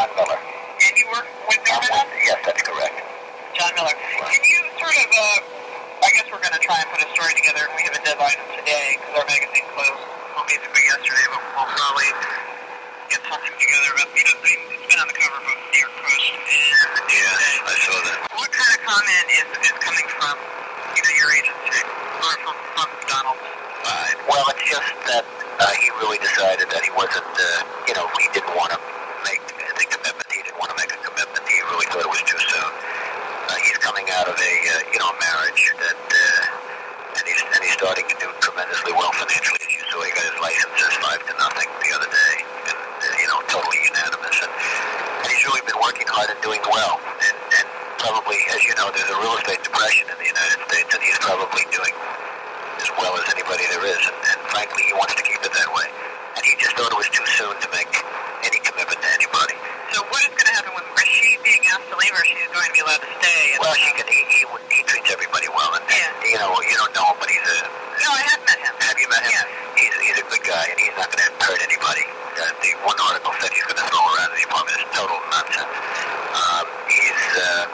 John Miller. And you work with with- Yes, that's correct. John Miller. Can you sort of, uh, I guess we're going to try and put a story together. We have a deadline today because our magazine closed well, basically yesterday, but we'll probably get something together. But, you know, it's been on the cover of New York Post and the Yeah, I saw that. What kind of comment is, is coming from, you know, your agency or from, from Donald's side? Well, it's just that uh, he really decided that he wasn't, uh, you know, he didn't want to make the commitment. He didn't want to make a commitment. He really thought it was too soon. Uh, he's coming out of a, uh, you know, marriage that, uh, and he's and he's starting to do tremendously well financially. Saw, he got his licenses five to nothing the other day, and uh, you know, totally unanimous. And, and he's really been working hard and doing well. And and probably, as you know, there's a real estate depression in the United States, and he's probably doing as well as anybody there is, and, and frankly, he wants to keep it that way. And he just thought it was too soon to make any commitment to anybody. So what is going to happen with, is she being asked to leave or she's going to be allowed to stay? Well, she can, he, he, would- he treats everybody well, and, Yeah. you know, you don't know him, but he's a. No, I have met him. Have you met him? Yes. He's he's a good guy, and he's not going to hurt anybody. Uh, the one article said he's going to throw around the apartment is total nonsense. Um, he's uh,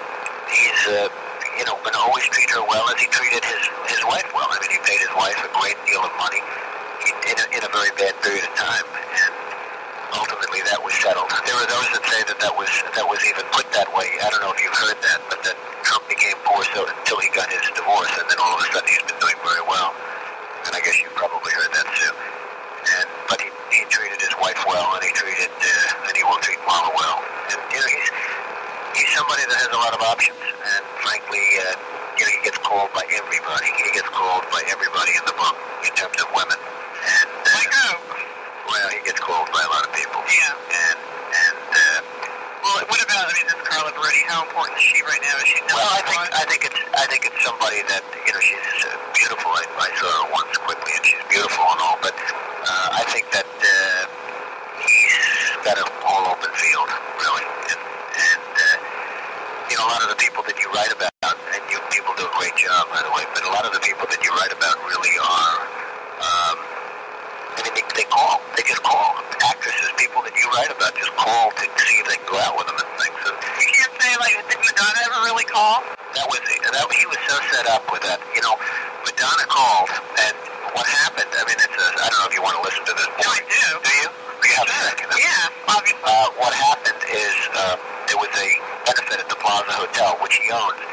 he's uh, you know going to always treat her well as he treated his his wife well. I mean, he paid his wife a great deal of money in a, in a very bad period of time, and ultimately that was settled. There are those that say that that was that was even put that way. I don't know if you've heard that, but that Trump became poor so until he got his divorce, and then all of a sudden he's been doing very well. And I guess you've probably heard that too. And but he, he treated his wife well, and he treated uh, and he will treat Marla well. And you know he's he's somebody that has a lot of options, and frankly, uh, you know he gets called by everybody. He gets called by everybody in the book in terms of women. And uh, Like who? well, he gets called by a lot of people. Yeah. And and uh, Well, what about, I mean, this Carla Bruni, how important is she right now? Is she well, I think? I think it's I think it's somebody that you know she's uh, beautiful. I, I saw her once quickly, and she's beautiful and all. But uh, I think that got a all open field, really. And and uh, you know a lot of the people that you write about, and you people do a great job, by the way. But a lot of the people that you write about really are. Um, I mean, they, they call. They just call. Actresses, people that you write about, just call to see if they can go out with them and things. And You can't say, like, did Madonna ever really call? that was that he was so set up with that. You know, Madonna called, and what happened? I mean, it's a, I don't know if you want to listen to this. No, I do. Do you? Do you have a second? Yeah, obviously. Uh, what happened is uh, there was a benefit at the Plaza Which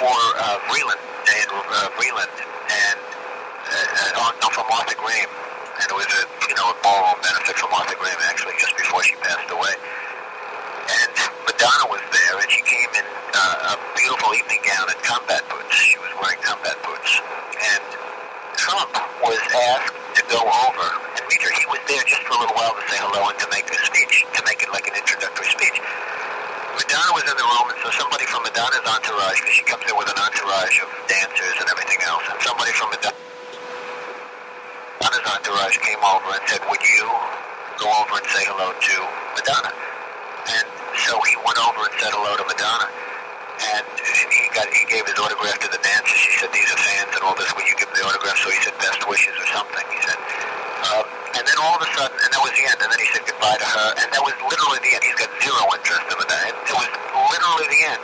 for uh, Vreeland, Dan uh, Vreeland, and uh, uh, no, for Martha Graham. And it was a, you know, a ballroom benefit for Martha Graham, actually, just before she passed away. And Madonna was there, and she came in uh, a beautiful evening gown and combat boots. She was wearing combat boots. And Trump was asked to go over and meet her. He was there just for a little while to say hello and to make a speech, to make it like an introductory speech. Madonna was in the room, and so somebody from Madonna's entourage, because she comes in with an entourage of dancers and everything else, and somebody from Madonna's entourage came over and said, would you go over and say hello to Madonna? And so he went over and said hello to Madonna. And he got he gave his autograph to the dancers. She said, these are fans and all this. Will you give them the autograph? So he said, best wishes or something. He said. All of a sudden, and that was the end. And then he said goodbye to her. And that was literally the end. He's got zero interest in Madonna. It was literally the end.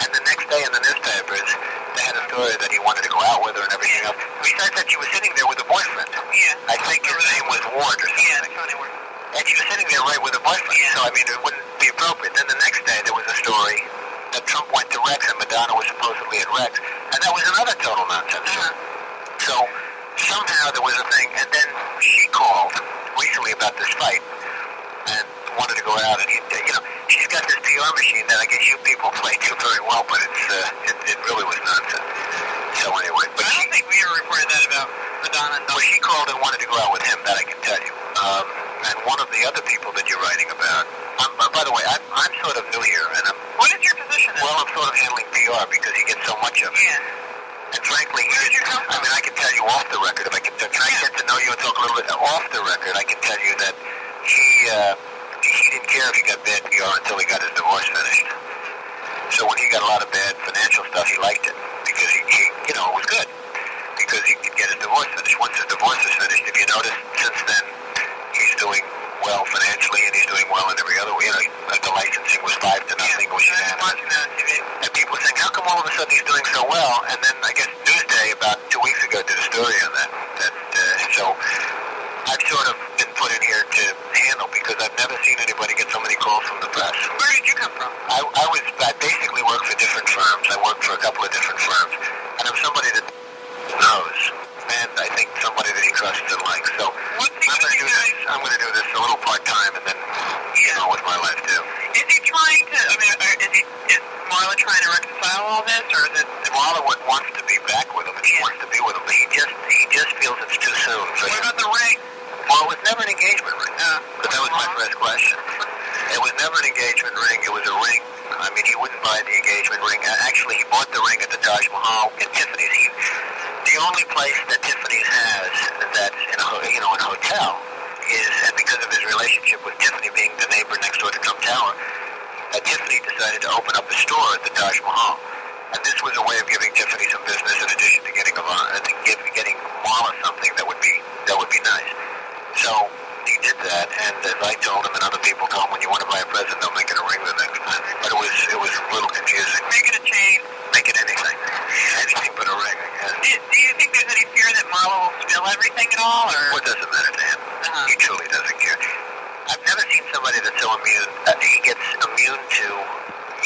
And the next day in the newspapers, they had a story that he wanted to go out with her and everything else. Besides that, she was sitting there with a boyfriend. Yeah. I think his name was Ward or something. Yeah, the Tony Ward. And she was sitting there right with a boyfriend. Yeah. So, I mean, it wouldn't be appropriate. Then the next day, there was a story that Trump went to Rex and Madonna was supposedly at Rex. And that was another total nonsense story. So, somehow there was a thing. And then she called recently about this fight and wanted to go out. And, he, you know, she's got this PR machine that I guess you people play too very well, but it's uh, it, it really was nonsense. So, anyway. But I don't think we ever reported that about Madonna. and well, she called and wanted to go out with him, that I can tell you. Um, and one of the other people that you're writing about, um, uh, by the way, I'm, I'm sort of new here, and I'm, What is your position well, I'm sort of handling PR because he gets so much of it. yeah. And frankly, Where did you come I mean, I can tell you off the record, if I can, can I get to know you and talk a little bit off the record, I can tell you that he, uh, he didn't care if he got bad PR until he got his divorce finished. So when he got a lot of bad financial stuff, he liked it because he, he you know, it was good because he could get his divorce finished. Once his divorce is finished, if you notice, since then he's doing well financially, and he's doing well in every other way. You know, like the licensing was five to nothing, was Yeah, unanimous. watching that on TV. And people were saying, how come all of a sudden he's doing so well? And then I guess Newsday about two weeks ago did a story on that. That uh, so I've sort of been put in here to handle because I've never seen anybody get so many calls from the press. Where did you come from? I, I was I basically worked for different firms. I worked for a couple of different firms, and I'm somebody that knows, and I think somebody that he trusts and likes. So What's he I'm going going to to do this. I'm going to do this a little part time, and then you know with my life too. Is he trying to, I mean, uh, is he, is Marla trying to reconcile all this, or is it, Marla wa- wants to be back with him, and she wants to be with him, but he just he just feels it's too soon for what him. about the ring? Well, it was never an engagement ring. Uh, But that was my first question. It was never an engagement ring. It was a ring. I mean, he wouldn't buy the engagement ring. Uh, Actually, he bought the ring at the Taj Mahal in Tiffany's. He, the only place that Tiffany's has that's in a you know in a hotel is, and because of his relationship with Tiffany being the neighbor next door to Trump Tower, uh, Tiffany decided to open up a store at the Taj Mahal. And this was a way of giving Tiffany some business in addition to getting a, uh, to give, getting Marla something that would be that would be nice. So he did that, and as I told him and other people told him, when you want to buy a present, don't make it a ring the next time. But it was it was a little confusing. make it a chain. Make it anything, anything but a ring, I guess. Do, do you think there's any fear that Marla will spill everything at all, or? What doesn't matter to him? Uh-huh. He truly doesn't care. I've never seen somebody that's so immune. Uh, he gets immune to,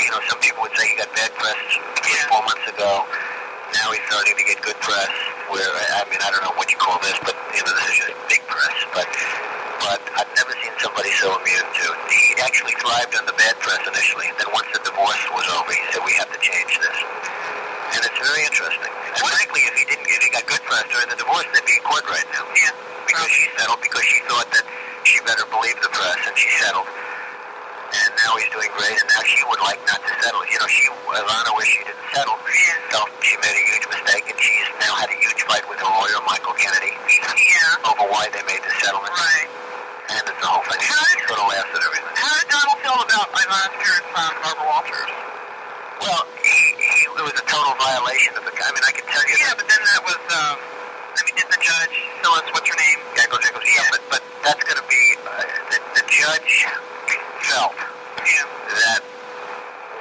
you know, some people would say he got bad press three, Yeah. four months ago. Now he's starting to get good press. Where I I mean, I don't know what you call this, but you know, this is just big press. But but I've never seen somebody so immune to. He actually thrived on the bad press initially. Then once the divorce was over, he said we have to change this. And it's very interesting. And frankly, if he didn't, if he got good press during the divorce, they'd be in court right now Yeah. because she settled because she thought that she better believe the press and she settled. And now he's doing great and now she would like not to settle. You know, she Ivana wished she didn't settle. Yeah. Felt she made a huge mistake and she's now had a huge fight with her lawyer, Michael Kennedy, Yeah. over why they made the settlement. Right. And it's the whole thing. She sort of laughs at everything. How did Donald feel about Ivana's parents, um, Barbara Walters? Well, he, he it was a total violation of the I mean I can tell you Yeah, that but then that was, um, I mean, did the judge, Phyllis, what's her name? Gangel-Jacob, yeah, but, but that's going to be uh, the, the judge felt Yeah. that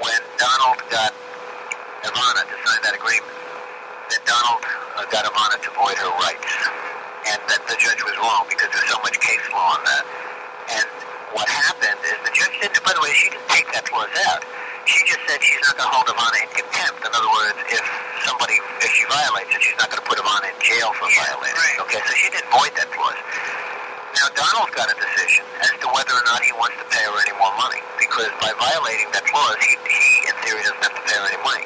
when Donald got Ivana to sign that agreement, that Donald uh, got Ivana to void her rights, and that the judge was wrong because there's so much case law on that. And what happened is the judge didn't. By the way, she didn't take that clause out. She just said she's not going to hold Ivana in contempt. In other words, if somebody, if she violates it, she's not going to put Ivana in jail for Yeah, violating. right. Okay, so she didn't void that clause. Now Donald's got a decision as to whether or not he wants to pay her any more money because by violating that clause, he, he in theory doesn't have to pay her any money.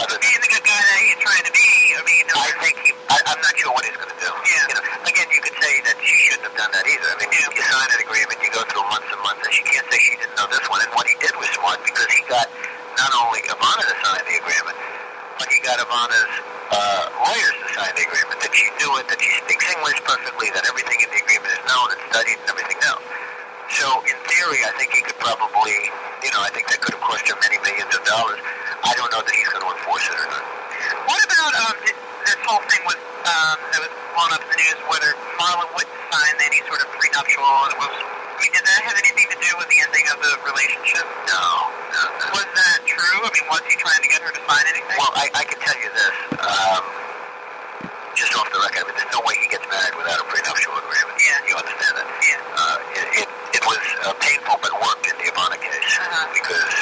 Other than Being the good guy that he's trying to be, I mean, I think he, I, I'm not sure what he's going to do. Yeah. You know, again, you could say that she shouldn't have done that either. I mean, Yeah. you sign an agreement, you go through months and months, and she can't say she didn't know this one. And what he did was smart because he got not only Ivana to sign the agreement, got Ivana's uh, lawyers to sign the agreement that she knew it, that she speaks English perfectly, that everything in the agreement is known and studied and everything else. So in theory, I think he could probably, you know, I think that could have cost him many millions of dollars. I don't know that he's going to enforce it or not. What about um, this whole thing with um, that was blown up in the news, whether Marla wouldn't sign any sort of prenuptial? It was, I mean, did that have anything to do with the ending of the relationship? No. Was that true? I mean, was he trying to get her to sign anything? Well, I, I can tell you this, um, just off the record, there's no way he gets married without a prenuptial agreement. Yeah. You understand that? yeah. Uh, it, it, it was uh, painful but worked in the Ivana case Uh-huh. because,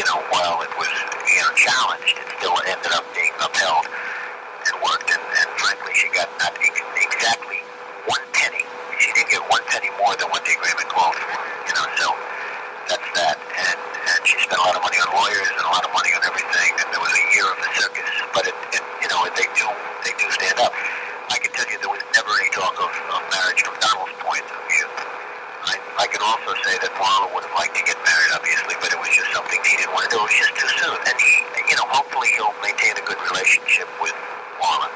you know, while it was, you know, challenged, it still ended up being upheld and worked. And, and frankly, she got not ex- exactly one penny. She didn't get one penny more than what the agreement called for, you know, so that's that. And, and she spent a lot of money on lawyers and a lot of money on everything. And there was a year of the circus, but it, it you know, they do they do stand up. I can tell you there was never any talk of, of marriage from Donald's point of view. I, I can also say would have liked to get married, obviously, but it was just something he didn't want to do. It was just too soon. And he, you know, hopefully he'll maintain a good relationship with Marla.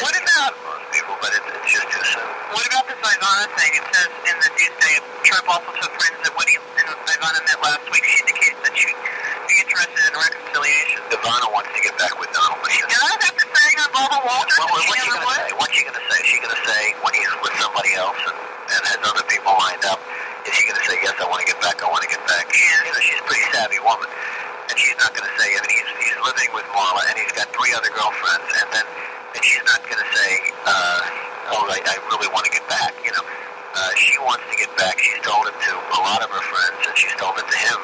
What about- most people? But it, it's just too soon. What about this Ivana thing? It says in the Tuesday, Trump also told friends that Woody and Ivana met last week. She indicated that she'd be interested in reconciliation. Ivana wants to get back with Donald, but she Does after saying on Barbara Walters Well, that what's she she never going to would? say? What's she going to say? Is she going to say when he's with somebody else and, and has other people lined up? is she going to say, yes, I want to get back, I want to get back? She's, you know, she's a pretty savvy woman. And she's not going to say, I mean, he's, he's living with Marla, and he's got three other girlfriends, and then and she's not going to say, uh, oh, I, I really want to get back, you know. Uh, she wants to get back. She's told it to a lot of her friends, and she's told it to him.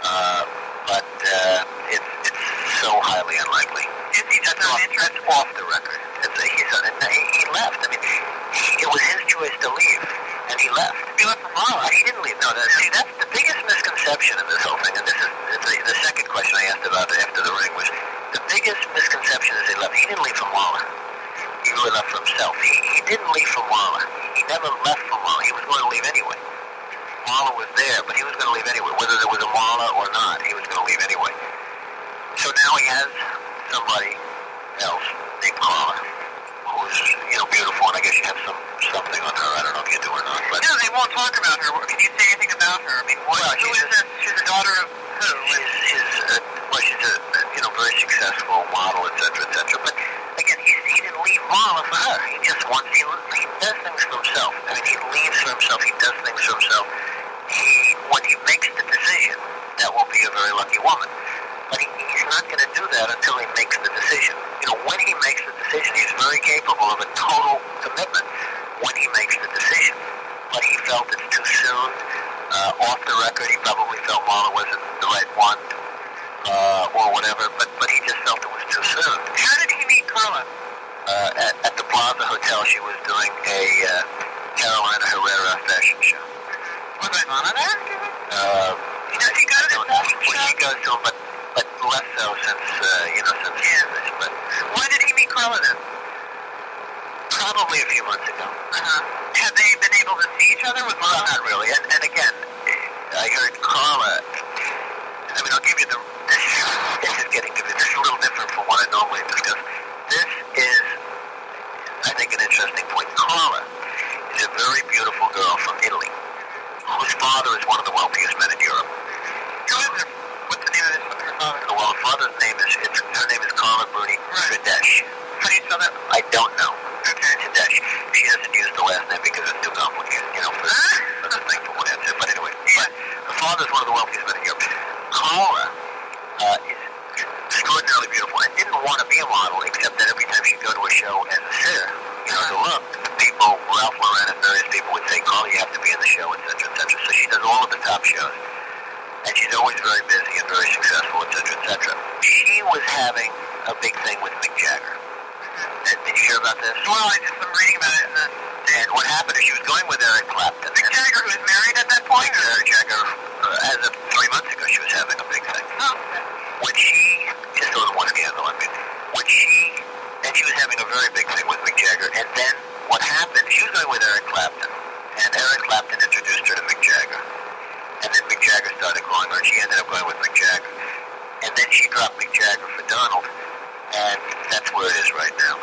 Uh, but uh, it's, it's so highly unlikely. Is he just That's not off, interested? that's off the record. It's, uh, he's, uh, he, he left. I mean, he, it was his choice to leave, and he left. He left for Marla. He didn't leave. No, that, see, that's the biggest misconception in this whole thing. And this is the, the second question I asked about after the ring was the biggest misconception is he left. He didn't leave for Marla. He really left for himself. He, he didn't leave for Marla. He never left for Marla. He was going to leave anyway. Marla was there, but he was going to leave anyway. Whether there was a Marla or not, he was going to leave anyway. So now he has somebody else named Carla, who's you know beautiful, and I guess you have some something on her. I don't know if you do or not, but No, they won't talk about her. Can you say anything about her? I mean, what, Well, who she's is a-? She's the daughter of who? she's, she's uh, well, she's a you know very successful model, et cetera, et cetera. But again, he he didn't leave Marla for her. He just wants he he does things for himself. I mean, he leaves for himself. He does things for himself. He when he makes the decision, that will be a very lucky woman. But he, he's not going to do that until he makes the decision. Know, when he makes the decision, he's very capable of a total commitment when he makes the decision. But he felt it's too soon. Uh, off the record, he probably felt Marla wasn't the right one, uh, or whatever. But but he just felt it was too soon. How did he meet Carla? Uh, at, at the Plaza Hotel, she was doing a uh, Carolina Herrera fashion show. Was Ivana there? Uh, Does he go to well, fashion show? goes to but but less so since uh, you know since this. But When did he meet Carla then? probably a few months ago. Uh-huh. Have they been able to see each other with Well, not really. And, and again, I heard Carla. I mean, I'll give you the. This, this is getting to be. This is a little different from what I normally discuss. This is, I think, an interesting point. Carla is a very beautiful girl from Italy, whose father is one of the wealthiest men in Europe. Who is her? What's the name of this, her father? Well, her father's name is. It's, her name is Carla Bruni Right. Tradesh. How do you spell that? I don't know. Okay. Tradesh. She doesn't use the last name because it's too complicated, you know, for, for the thing, for what But anyway, Yeah. but her father's one of the wealthiest men in Europe. Carla uh, is extraordinarily beautiful and didn't want to be a model except that every time she'd go to a show as a sitter, you know, to look, the people, Ralph Lauren and various people would say, Carla, you have to be in the show, et cetera, et cetera. So she does all of the top shows. And she's always very busy and very successful, et cetera, et cetera. She was having a big thing with Mick Jagger. Did you hear about this? Well, I just am reading about it. The, And what happened is she was going with Eric Clapton. Mick Jagger, who was married at that point? Mick uh, Jagger, uh, as of three months ago, she was having a big thing. Oh, okay. When she, just a little more scandal, I mean, when she, and she was having a very big thing with Mick Jagger, and then what happened, she was going with Eric Clapton, and Eric Clapton introduced her to Mick Jagger. And then Mick Jagger started calling her, and she ended up going with Mick Jagger. And then she dropped Mick Jagger for Donald, and that's where it is right now.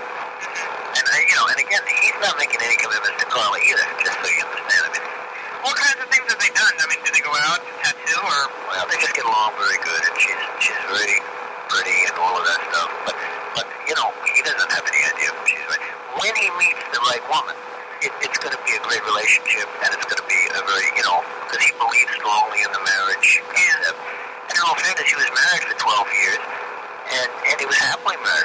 And, uh, you know, and again, he's not making any commitments to Carla either, just so you understand. I mean, What kinds of things have they done? I mean, did they go out to tattoo or? well, they just get along very good, and she's she's very pretty and all of that stuff. But but you know, he doesn't have any idea if she's right. When he meets the right woman, it, it's going to be a great relationship, and it's going to be a very you know because he believes strongly in the marriage. concept. And in all fairness, he was married for 12 years, and and he was happily married